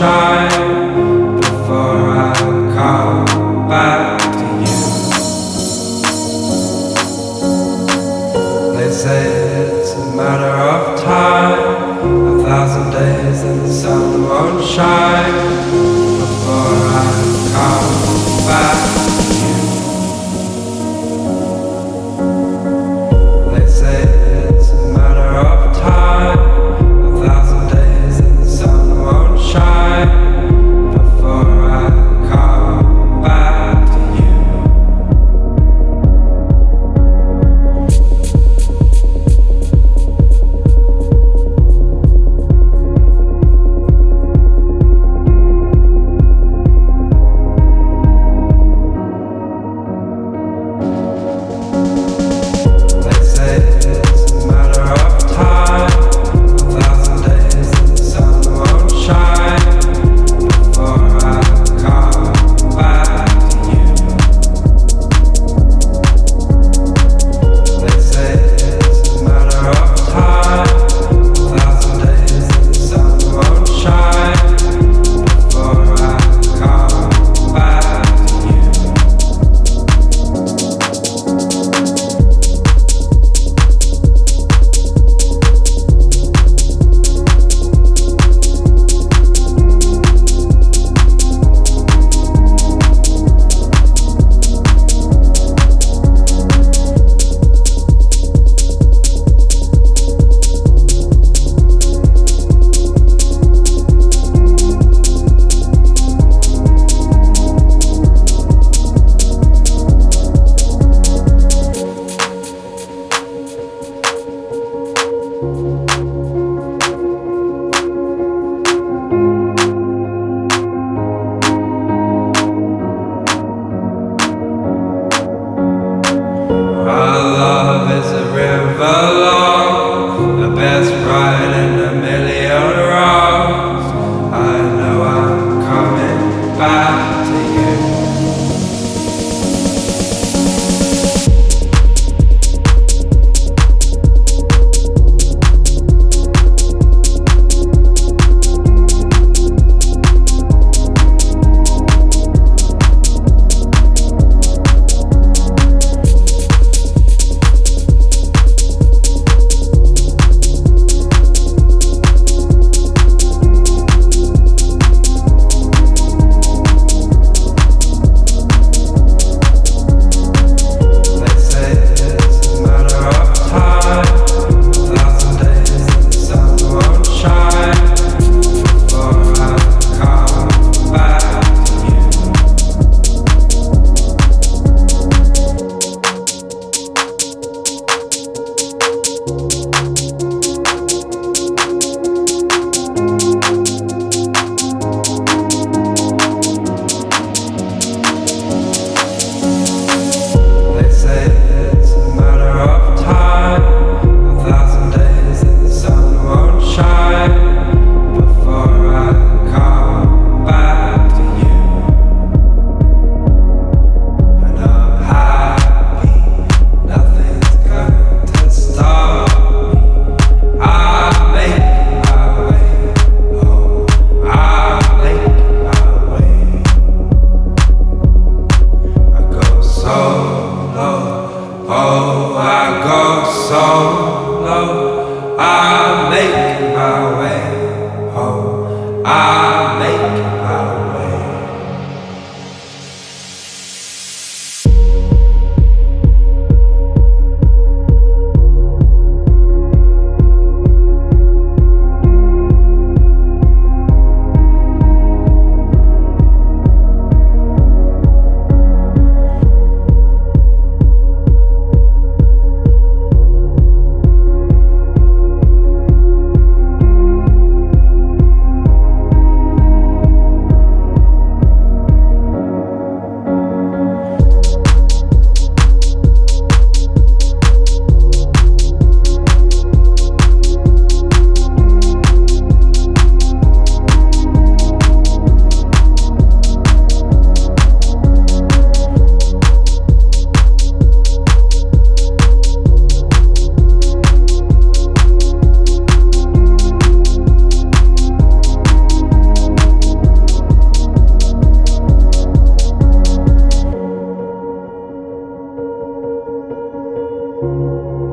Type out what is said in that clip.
shine. Música